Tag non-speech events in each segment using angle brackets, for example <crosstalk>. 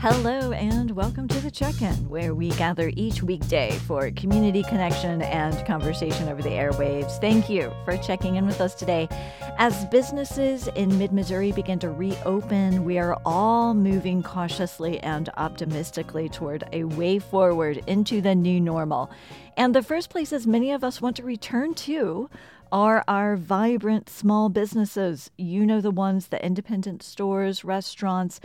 Hello, and welcome to the check in, where we gather each weekday for community connection and conversation over the airwaves. Thank you for checking in with us today. As businesses in mid Missouri begin to reopen, we are all moving cautiously and optimistically toward a way forward into the new normal. And the first places many of us want to return to are our vibrant small businesses. You know the ones, the independent stores, restaurants,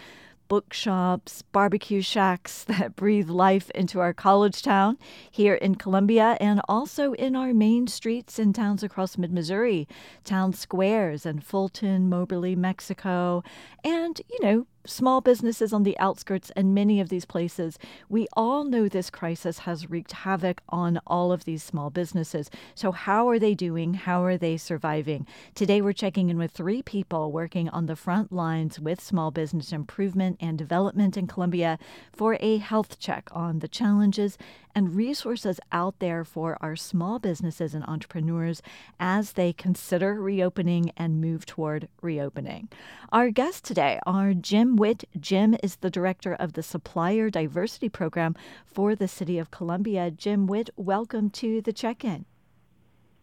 bookshops, barbecue shacks <laughs> that breathe life into our college town here in Columbia and also in our main streets in towns across mid Missouri, town squares in Fulton, Moberly, Mexico, and, you know, small businesses on the outskirts and many of these places. We all know this crisis has wreaked havoc on all of these small businesses. So, how are they doing? How are they surviving? Today, we're checking in with three people working on the front lines with small business improvement and development in Columbia for a health check on the challenges and resources out there for our small businesses and entrepreneurs as they consider reopening and move toward reopening. Our guests today are Jim Witt. Jim is the director of the Supplier Diversity Program for the City of Columbia. Jim Witt, welcome to the check in.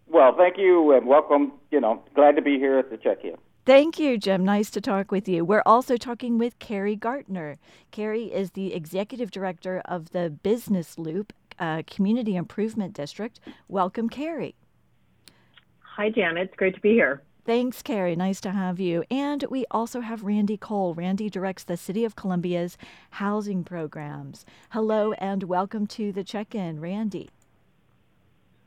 Well, thank you and welcome. You know, glad to be here at the check in. Thank you, Jim. Nice to talk with you. We're also talking with Carrie Gartner. Carrie is the executive director of the Business Loop uh, Community Improvement District. Welcome, Carrie. Hi, Janet. It's great to be here. Thanks, Carrie. Nice to have you. And we also have Randy Cole. Randy directs the City of Columbia's housing programs. Hello and welcome to the check in, Randy.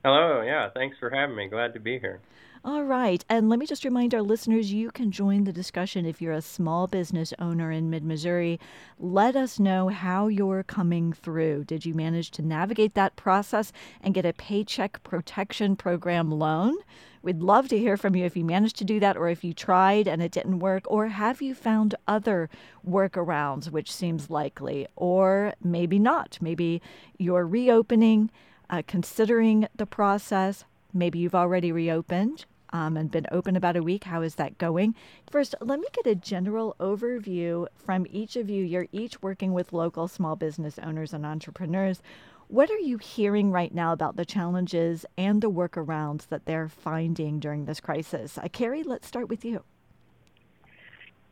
Hello. Yeah, thanks for having me. Glad to be here. All right. And let me just remind our listeners you can join the discussion if you're a small business owner in mid Missouri. Let us know how you're coming through. Did you manage to navigate that process and get a paycheck protection program loan? We'd love to hear from you if you managed to do that or if you tried and it didn't work, or have you found other workarounds, which seems likely, or maybe not. Maybe you're reopening, uh, considering the process. Maybe you've already reopened um, and been open about a week. How is that going? First, let me get a general overview from each of you. You're each working with local small business owners and entrepreneurs. What are you hearing right now about the challenges and the workarounds that they're finding during this crisis? Uh, Carrie, let's start with you.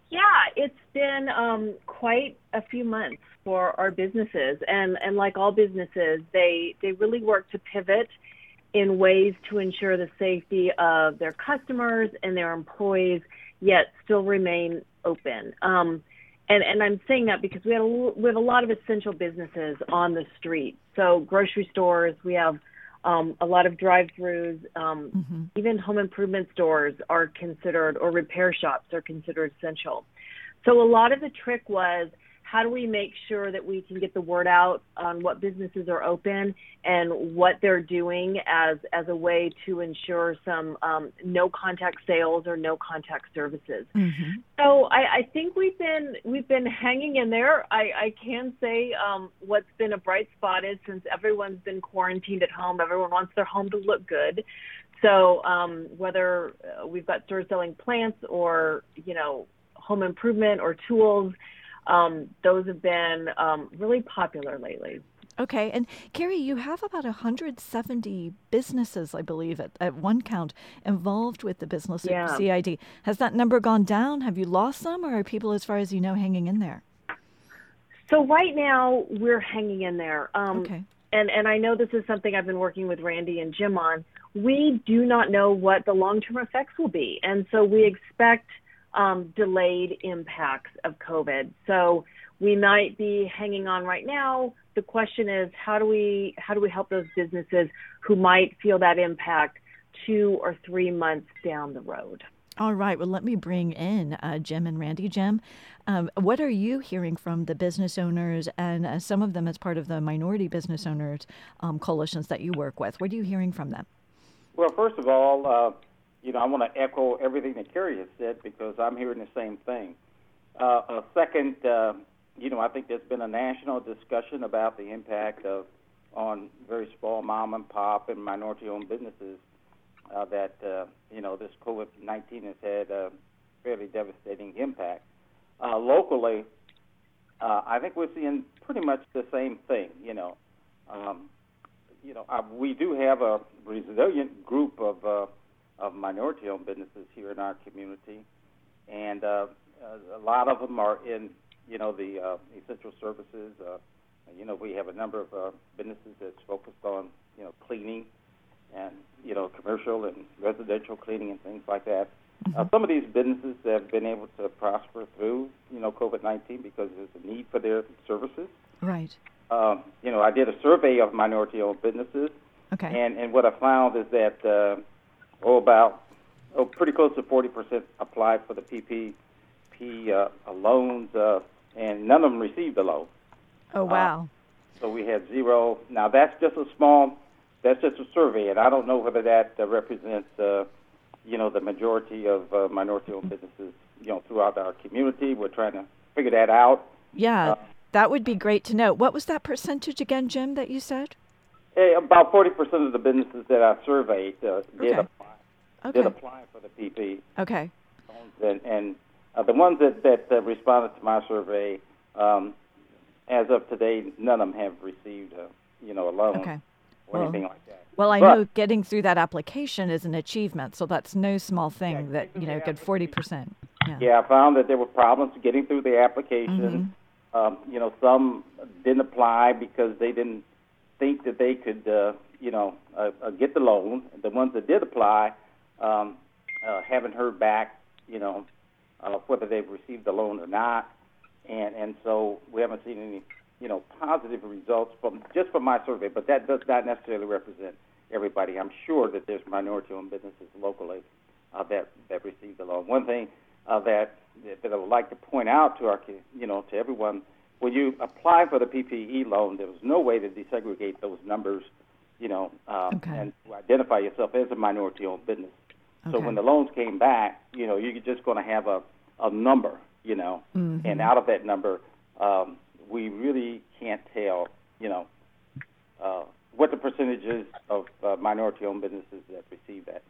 Yeah, it's been um, quite a few months for our businesses, and and like all businesses, they they really work to pivot in ways to ensure the safety of their customers and their employees, yet still remain open. Um, and, and I'm saying that because we have, a, we have a lot of essential businesses on the street. So grocery stores, we have um, a lot of drive-throughs, um, mm-hmm. even home improvement stores are considered, or repair shops are considered essential. So a lot of the trick was how do we make sure that we can get the word out on what businesses are open and what they're doing as as a way to ensure some um, no contact sales or no contact services. Mm-hmm. So I, I think we've been we've been hanging in there. I, I can say um, what's been a bright spot is since everyone's been quarantined at home, everyone wants their home to look good. So um, whether uh, we've got stores selling plants or you know home improvement or tools um, those have been um, really popular lately. Okay, and Carrie, you have about 170 businesses, I believe, at, at one count, involved with the business yeah. CID. Has that number gone down? Have you lost some, or are people, as far as you know, hanging in there? So right now we're hanging in there. Um, okay. And and I know this is something I've been working with Randy and Jim on. We do not know what the long-term effects will be, and so we expect um, delayed impacts of COVID. So we might be hanging on right now. The question is, how do we how do we help those businesses who might feel that impact two or three months down the road? All right. Well, let me bring in uh, Jim and Randy. Jim, um, what are you hearing from the business owners and uh, some of them as part of the minority business owners um, coalitions that you work with? What are you hearing from them? Well, first of all, uh, you know, I want to echo everything that Carrie has said because I'm hearing the same thing. Uh, a second, uh, you know, I think there's been a national discussion about the impact of on very small mom and pop and minority-owned businesses uh, that uh, you know this COVID-19 has had a fairly devastating impact. Uh, locally, uh, I think we're seeing pretty much the same thing. You know, um, you know, uh, we do have a resilient group of uh, of minority-owned businesses here in our community, and uh, a lot of them are in, you know, the uh, essential services. Uh, you know, we have a number of uh, businesses that's focused on, you know, cleaning, and you know, commercial and residential cleaning and things like that. Mm-hmm. Uh, some of these businesses have been able to prosper through, you know, COVID-19 because there's a need for their services. Right. Um, you know, I did a survey of minority-owned businesses, okay. and and what I found is that uh, oh, about oh, pretty close to 40% applied for the PPP uh, loans, uh, and none of them received a loan. Oh wow! Uh, so we had zero. Now that's just a small. That's just a survey, and I don't know whether that uh, represents, uh, you know, the majority of uh, minority-owned businesses, you know, throughout our community. We're trying to figure that out. Yeah, uh, that would be great to know. What was that percentage again, Jim? That you said? Hey, about forty percent of the businesses that I surveyed uh, did okay. Okay. Did apply for the PP. Okay. And, and uh, the ones that that uh, responded to my survey, um, as of today, none of them have received a you know a loan okay. or well, anything like that. Well, I but, know getting through that application is an achievement, so that's no small thing. Yeah, that you know, good forty percent. Yeah. yeah, I found that there were problems getting through the application. Mm-hmm. Um, you know, some didn't apply because they didn't think that they could, uh, you know, uh, uh, get the loan. The ones that did apply um, uh, haven't heard back, you know, uh, whether they've received the loan or not, and and so we haven't seen any, you know, positive results from just from my survey. But that does not necessarily represent everybody. I'm sure that there's minority-owned businesses locally uh, that that receive the loan. One thing uh, that that I would like to point out to our, you know, to everyone when you apply for the PPE loan, there was no way to desegregate those numbers, you know, uh, okay. and to identify yourself as a minority-owned business. Okay. So when the loans came back, you know, you're just going to have a, a number, you know, mm-hmm. and out of that number, um, we really can't tell, you know, uh, what the percentages of uh, minority-owned businesses that receive that.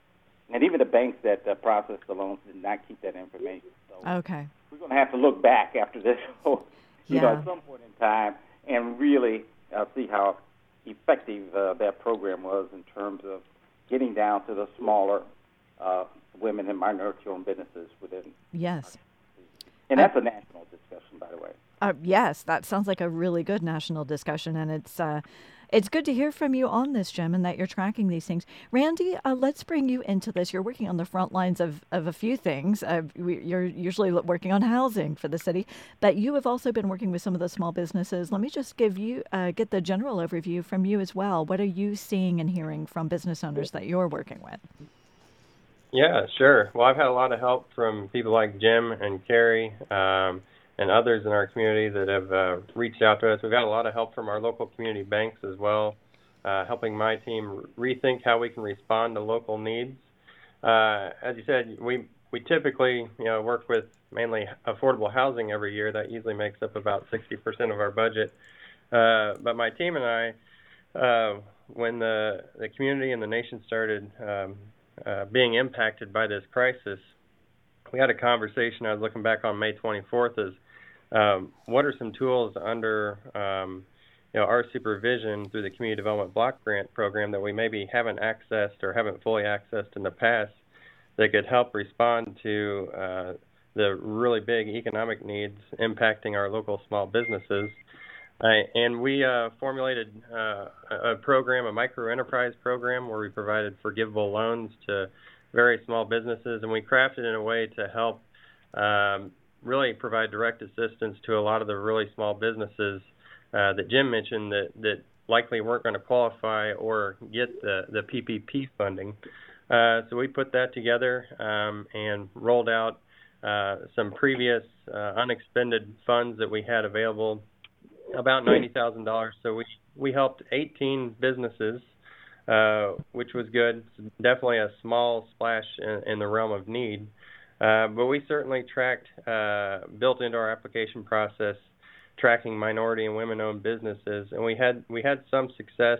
And even the banks that uh, process the loans did not keep that information. So okay. We're going to have to look back after this <laughs> whole you yeah. know, at some point in time, and really uh, see how effective uh, that program was in terms of getting down to the smaller uh, women and minority-owned businesses within. Yes. And that's a national discussion, by the way. Uh, yes, that sounds like a really good national discussion, and it's uh, it's good to hear from you on this, Jim, and that you're tracking these things. Randy, uh, let's bring you into this. You're working on the front lines of, of a few things. Uh, we, you're usually working on housing for the city, but you have also been working with some of the small businesses. Let me just give you uh, get the general overview from you as well. What are you seeing and hearing from business owners that you're working with? Yeah, sure. Well, I've had a lot of help from people like Jim and Carrie. Um, and others in our community that have uh, reached out to us. We've got a lot of help from our local community banks as well, uh, helping my team rethink how we can respond to local needs. Uh, as you said, we we typically you know work with mainly affordable housing every year. That usually makes up about 60% of our budget. Uh, but my team and I, uh, when the the community and the nation started um, uh, being impacted by this crisis, we had a conversation. I was looking back on May 24th as um, what are some tools under um, you know our supervision through the community development block grant program that we maybe haven't accessed or haven't fully accessed in the past that could help respond to uh, the really big economic needs impacting our local small businesses. And we uh, formulated uh, a program, a micro enterprise program, where we provided forgivable loans to very small businesses, and we crafted in a way to help um, really provide direct assistance to a lot of the really small businesses uh, that Jim mentioned that that likely weren't going to qualify or get the the PPP funding. Uh, so we put that together um, and rolled out uh, some previous uh, unexpended funds that we had available, about ninety thousand dollars. So we we helped 18 businesses, uh, which was good. It's definitely a small splash in, in the realm of need. Uh, but we certainly tracked, uh, built into our application process, tracking minority and women-owned businesses, and we had we had some success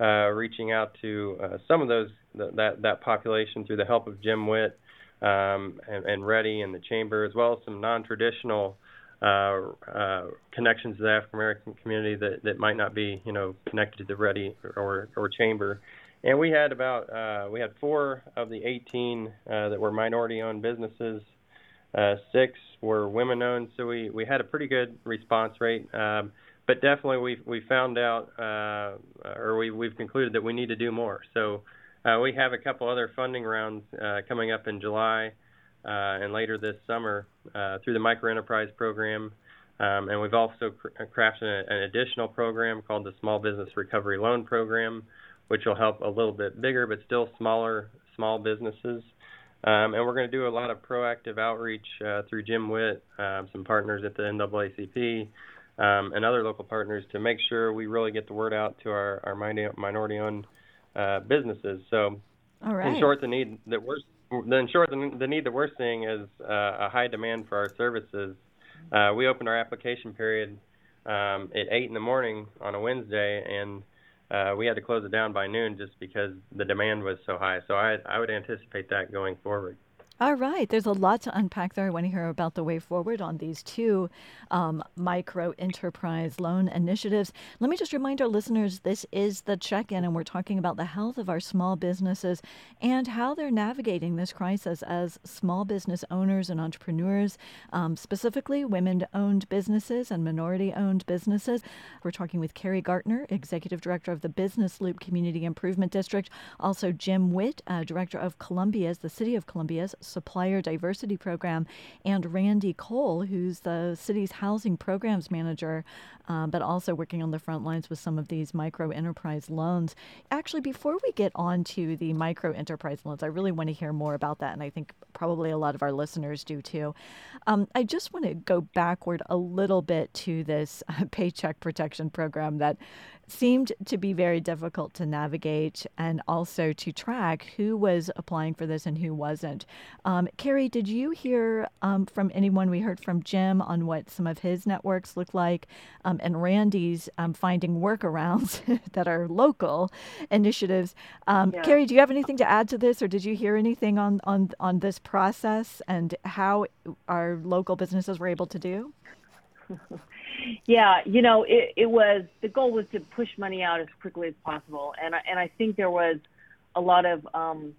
uh, reaching out to uh, some of those that that population through the help of Jim Witt um, and, and REDI and the Chamber, as well as some non-traditional uh, uh, connections to the African American community that, that might not be, you know, connected to the REDI or or Chamber. And we had about uh, we had four of the 18 uh, that were minority-owned businesses. Uh, six were women-owned, so we, we had a pretty good response rate. Um, but definitely, we we found out, uh, or we we've concluded that we need to do more. So we have a couple other funding rounds coming up in July and later this summer uh, through the microenterprise program. Um, and we've also cr- crafted a, an additional program called the Small Business Recovery Loan Program, which will help a little bit bigger but still smaller small businesses. Um, and we're going to do a lot of proactive outreach uh, through Jim Witt, um, some partners at the NAACP, um, and other local partners to make sure we really get the word out to our, our minority-owned uh, businesses. So, in short, the need that we're in short, the, the need that we're seeing is uh, a high demand for our services. Uh, we opened our application period um, at eight in the morning on a Wednesday, and uh, we had to close it down by noon just because the demand was so high. So I, I would anticipate that going forward. All right. There's a lot to unpack there. I want to hear about the way forward on these two um, micro enterprise loan initiatives. Let me just remind our listeners this is the check in, and we're talking about the health of our small businesses and how they're navigating this crisis as small business owners and entrepreneurs, um, specifically women owned businesses and minority owned businesses. We're talking with Carrie Gartner, Executive Director of the Business Loop Community Improvement District, also Jim Witt, uh, Director of Columbia's, the City of Columbia's Supplier Diversity Program, and Randy Cole, who's the city's housing programs manager, uh, but also working on the front lines with some of these micro enterprise loans. Actually, before we get on to the micro enterprise loans, I really want to hear more about that, and I think probably a lot of our listeners do too. Um, I just want to go backward a little bit to this uh, <laughs> paycheck protection program that seemed to be very difficult to navigate and also to track who was applying for this and who wasn't. Um, Carrie, did you hear um, from anyone? We heard from Jim on what some of his networks look like, um, and Randy's um, finding workarounds <laughs> that are local initiatives. Um, yeah. Carrie, do you have anything to add to this, or did you hear anything on, on, on this process and how our local businesses were able to do? <laughs> yeah, you know, it, it was the goal was to push money out as quickly as possible, and I, and I think there was a lot of um,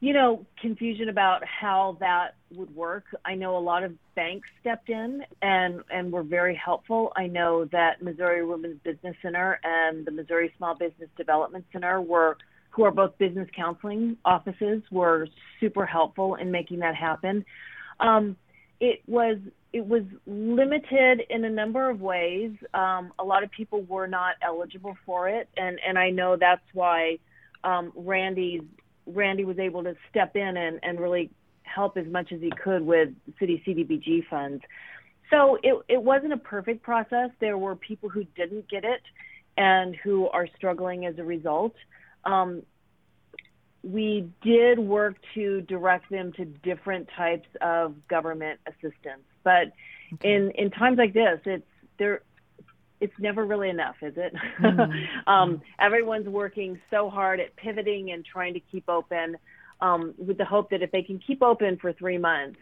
you know confusion about how that would work. I know a lot of banks stepped in and and were very helpful. I know that Missouri Women's Business Center and the Missouri Small Business Development Center were who are both business counseling offices were super helpful in making that happen. Um, it was it was limited in a number of ways. Um, a lot of people were not eligible for it, and and I know that's why um, Randy was able to step in and and really help as much as he could with city CDBG funds. So it it wasn't a perfect process. There were people who didn't get it and who are struggling as a result. Um, we did work to direct them to different types of government assistance. But okay. in in times like this, it's there. It's never really enough, is it? Mm-hmm. <laughs> um, everyone's working so hard at pivoting and trying to keep open, um, with the hope that if they can keep open for three months,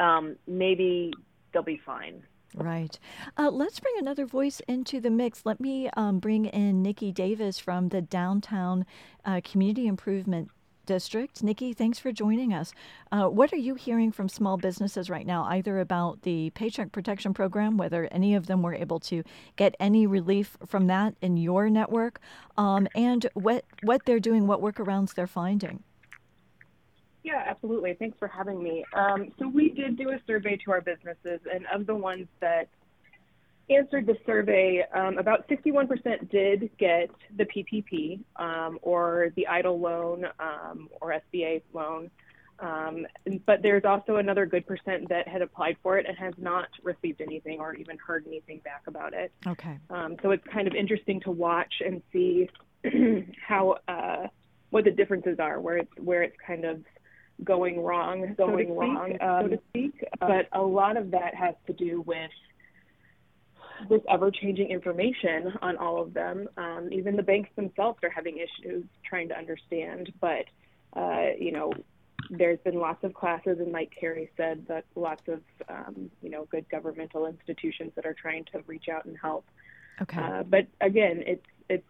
um, maybe they'll be fine. Right. Uh, let's bring another voice into the mix. Let me um, bring in Nikki Davis from the Downtown uh, Community Improvement District. Nikki, thanks for joining us. Uh, what are you hearing from small businesses right now, either about the Paycheck Protection Program, whether any of them were able to get any relief from that in your network, um, and what what they're doing, what workarounds they're finding? Yeah, absolutely. Thanks for having me. Um, so we did do a survey to our businesses, and of the ones that answered the survey, um, about 61% did get the PPP um, or the EIDL loan um, or SBA loan. Um, but there's also another good percent that had applied for it and has not received anything or even heard anything back about it. Okay. Um, so it's kind of interesting to watch and see <clears throat> how uh, what the differences are, where it's where it's kind of going wrong, going so wrong, speak, um, so to speak. But a lot of that has to do with this ever changing information on all of them. Um, even the banks themselves are having issues trying to understand. But, uh, you know, there's been lots of classes, and like Carrie said, that lots of um, you know good governmental institutions that are trying to reach out and help. Okay. Uh, but again, it's it's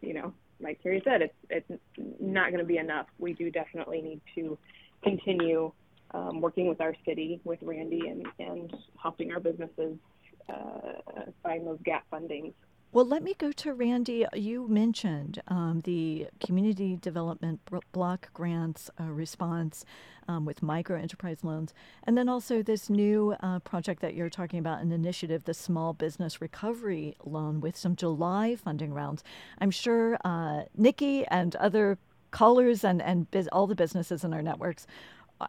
you know like Carrie said, it's it's not going to be enough. We do definitely need to continue um, working with our city, with Randy, and and helping our businesses find those gap fundings. Well, let me go to Randy. You mentioned um, the community development block grants uh, response um, with micro enterprise loans, and then also this new uh, project that you're talking about, an initiative, the Small Business Recovery Loan, with some July funding rounds. I'm sure uh, Nikki and other callers and and biz- all the businesses in our networks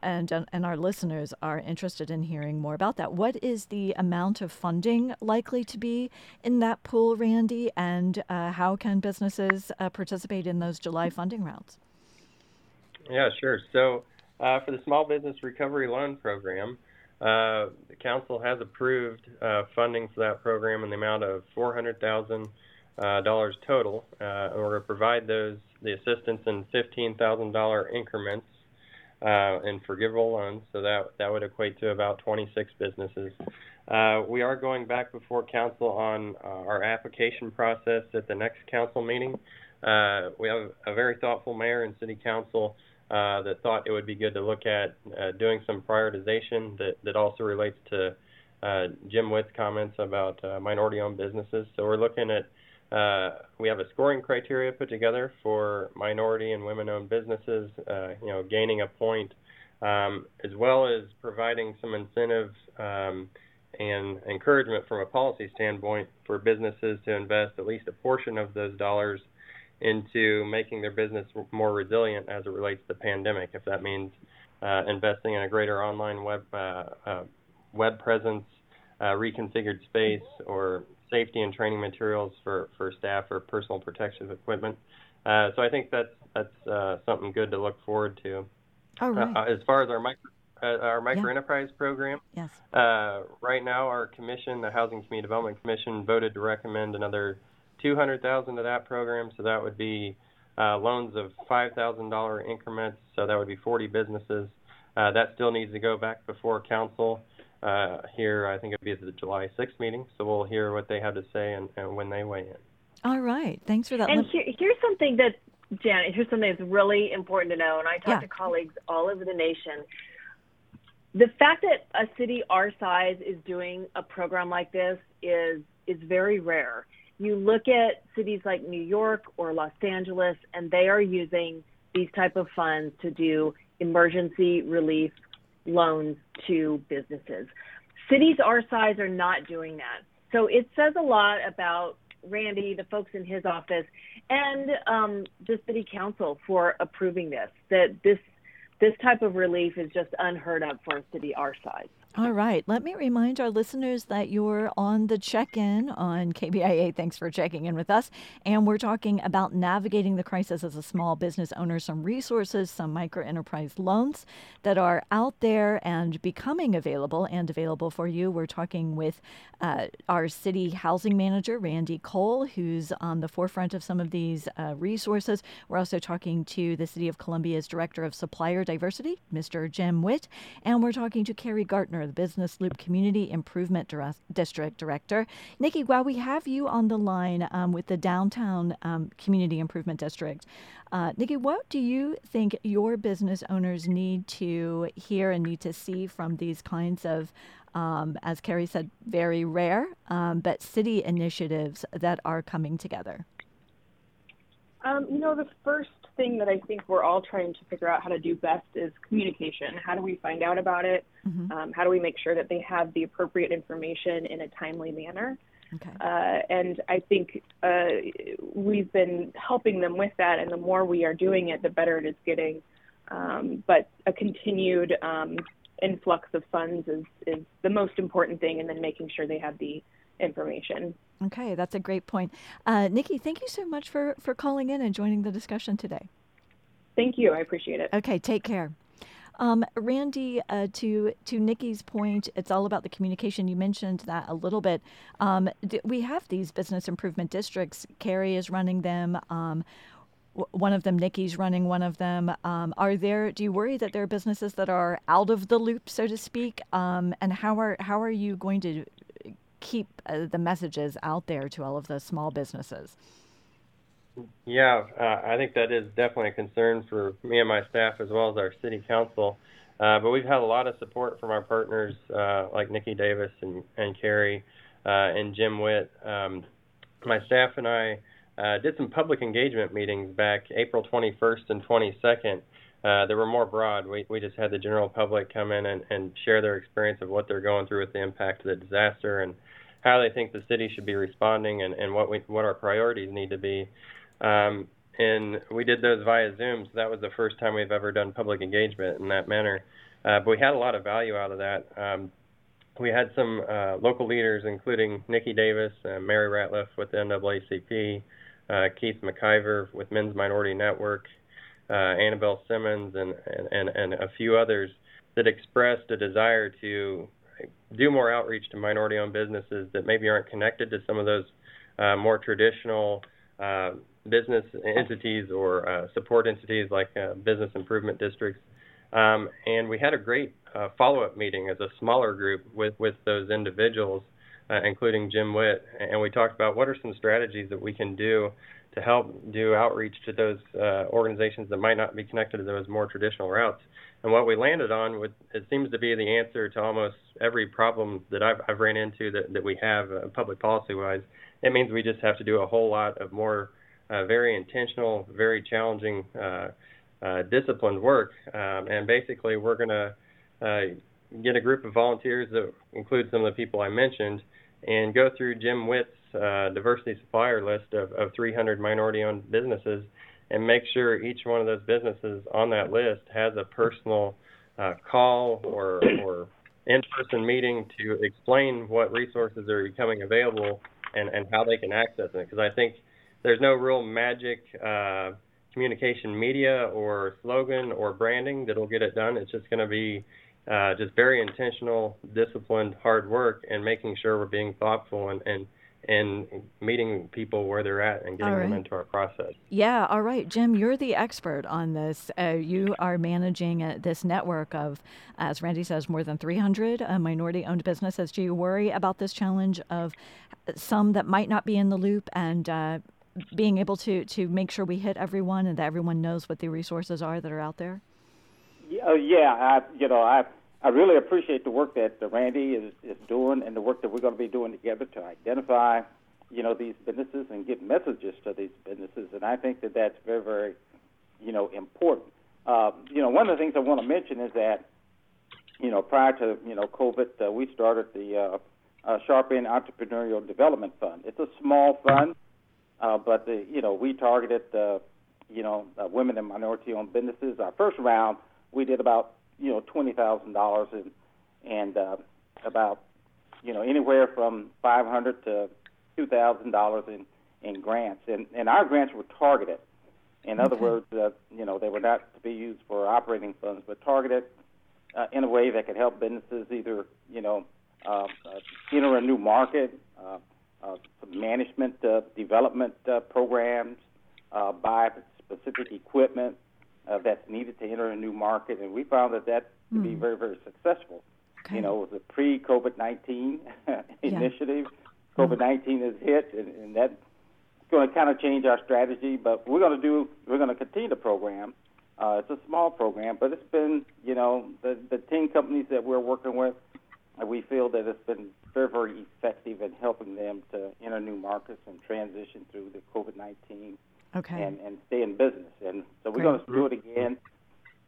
and and our listeners are interested in hearing more about that. What is the amount of funding likely to be in that pool, Randy, and uh, how can businesses uh, participate in those July funding rounds? Yeah, sure. So uh, for the Small Business Recovery Loan Program, uh, the council has approved uh, funding for that program in the amount of four hundred thousand uh, dollars total. Uh, we're going to provide those the assistance in fifteen thousand dollar increments uh, in forgivable loans. So that that would equate to about 26 businesses. Uh, we are going back before council on uh, our application process at the next council meeting. Uh, we have a very thoughtful mayor and city council uh, that thought it would be good to look at uh, doing some prioritization that, that also relates to Jim Witt's comments about minority-owned businesses. So we're looking at uh, we have a scoring criteria put together for minority and women-owned businesses, uh, you know, gaining a point, um, as well as providing some incentives um, and encouragement from a policy standpoint for businesses to invest at least a portion of those dollars into making their business more resilient as it relates to the pandemic. If that means uh, investing in a greater online web uh, uh, web presence, uh, reconfigured space, or safety and training materials for, for staff or personal protective equipment. Uh, so I think that's that's uh, something good to look forward to. All right. Uh, as far as our micro uh, our micro yeah. enterprise program, yes. Uh, right now our commission, the Housing Community Development Commission, voted to recommend another two hundred thousand to that program. So that would be uh, loans of five thousand dollar increments. So that would be forty businesses. that still needs to go back before council uh, here. I think it'll be at the July 6th meeting, so we'll hear what they have to say and, and when they weigh in. All right. Thanks for that. And here, here's something that, Janet, here's something that's really important to know, and I talk yeah. to colleagues all over the nation. The fact that a city our size is doing a program like this is is very rare. You look at cities like New York or Los Angeles, and they are using these type of funds to do emergency relief loans to businesses. Cities our size are not doing that. So it says a lot about Randy, the folks in his office, and um, the city council for approving this. That this this type of relief is just unheard of for a city our size. All right. Let me remind our listeners that you're on the check in on KBIA. Thanks for checking in with us. And we're talking about navigating the crisis as a small business owner, some resources, some micro enterprise loans that are out there and becoming available and available for you. We're talking with uh, our city housing manager, Randy Cole, who's on the forefront of some of these uh, resources. We're also talking to the City of Columbia's Director of Supplier Diversity, Mr. Jim Witt. And we're talking to Carrie Gartner the Business Loop Community Improvement District Director. Nikki, while we have you on the line um, with the Downtown um, Community Improvement District, uh, Nikki, what do you think your business owners need to hear and need to see from these kinds of um, as Carrie said, very rare, um, but city initiatives that are coming together? Um, you know, the first thing that I think we're all trying to figure out how to do best is communication. How do we find out about it? Mm-hmm. Um, how do we make sure that they have the appropriate information in a timely manner? Okay. Uh, and I think uh, we've been helping them with that, and the more we are doing it, the better it is getting. Um, but a continued um, influx of funds is, is the most important thing, and then making sure they have the information. Okay, that's a great point. Uh, Nikki, thank you so much for, for calling in and joining the discussion today. Thank you. I appreciate it. Okay, take care. Um, Randy, uh, to to Nikki's point, it's all about the communication. You mentioned that a little bit. Um, we have these business improvement districts. Carrie is running them. Um, one of them, Nikki's running one of them. Um, are there? Do you worry that there are businesses that are out of the loop, so to speak? Um, and how are how are you going to keep uh, the messages out there to all of those small businesses? Yeah, uh, I think that is definitely a concern for me and my staff as well as our city council. Uh, but we've had a lot of support from our partners uh, like Nikki Davis and, and Carrie uh, and Jim Witt. Um, my staff and I uh, did some public engagement meetings back April 21st and 22nd. Uh, they were more broad. We, we just had the general public come in and, and share their experience of what they're going through with the impact of the disaster and how they think the city should be responding and, and what we what our priorities need to be. Um, and we did those via Zoom. So that was the first time we've ever done public engagement in that manner. Uh, but we had a lot of value out of that. Um, we had some uh, local leaders, including Nikki Davis, uh, Mary Ratliff with the NAACP, uh, Keith McIver with Men's Minority Network, uh, Annabelle Simmons, and, and, and a few others that expressed a desire to do more outreach to minority owned businesses that maybe aren't connected to some of those uh, more traditional uh, business entities or uh, support entities like uh, business improvement districts. Um, and we had a great uh, follow-up meeting as a smaller group with with those individuals, uh, including Jim Witt, and we talked about what are some strategies that we can do to help do outreach to those uh, organizations that might not be connected to those more traditional routes. And what we landed on, would, it seems to be the answer to almost every problem that I've, I've ran into that, that we have uh, public policy-wise. It means we just have to do a whole lot of more uh, very intentional, very challenging, uh, uh, disciplined work. Um, and basically, we're going to uh, get a group of volunteers that include some of the people I mentioned and go through Jim Witt's uh, diversity supplier list of, of 300 minority owned businesses and make sure each one of those businesses on that list has a personal uh, call or, or in person meeting to explain what resources are becoming available and, and how they can access it. Because I think there's no real magic uh, communication media or slogan or branding that'll get it done. It's just going to be uh, just very intentional, disciplined, hard work, and making sure we're being thoughtful and, and and meeting people where they're at and getting right. them into our process. Yeah, all right. Jim, you're the expert on this. Uh, you are managing uh, this network of, as Randy says, more than 300 uh, minority owned businesses. Do you worry about this challenge of some that might not be in the loop and uh, being able to, to make sure we hit everyone and that everyone knows what the resources are that are out there? Yeah, yeah I, you know, I I really appreciate the work that Randy is, is doing and the work that we're going to be doing together to identify, you know, these businesses and get messages to these businesses. And I think that that's very, very, you know, important. Uh, you know, one of the things I want to mention is that, you know, prior to you know COVID, uh, we started the uh, uh, Sharp Entrepreneurial Development Fund. It's a small fund, uh, but the, you know we targeted, uh, you know, uh, women and minority-owned businesses. Our first round, we did about you know twenty thousand dollars and and uh, about you know anywhere from five hundred to two thousand dollars in in grants and and our grants were targeted. In other words, uh, you know they were not to be used for operating funds, but targeted uh, in a way that could help businesses either you know uh, uh, enter a new market, uh, uh, management uh, development uh, programs, uh, buy specific equipment, uh, that's needed to enter a new market, and we found that that to mm. be hmm. very, very successful. Okay. You know, it was a pre-COVID nineteen <laughs> initiative. Hmm. COVID nineteen has hit, and, and that's going to kind of change our strategy. But we're going to do, we're going to continue the program. Uh, it's a small program, but it's been, you know, the the ten companies that we're working with, uh, we feel that it's been very, very effective in helping them to enter new markets and transition through the COVID nineteen okay. and, and stay in business. And so we're going to do it again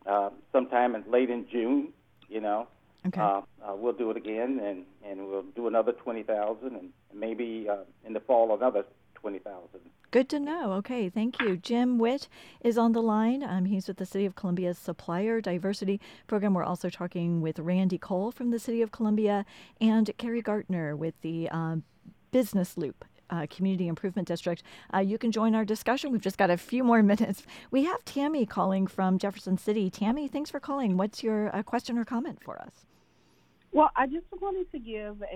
uh, sometime in late in June. You know, okay. uh, uh, we'll do it again, and and we'll do another twenty thousand, and maybe uh, in the fall another twenty thousand. Good to know. Okay, thank you. Jim Witt is on the line. Um, he's with the City of Columbia's Supplier Diversity Program. We're also talking with Randy Cole from the City of Columbia and Carrie Gartner with the um, Business Loop uh, Community Improvement District. Uh, you can join our discussion. We've just got a few more <laughs> minutes. We have Tammy calling from Jefferson City. Tammy, thanks for calling. What's your uh, question or comment for us? Well, I just wanted to give a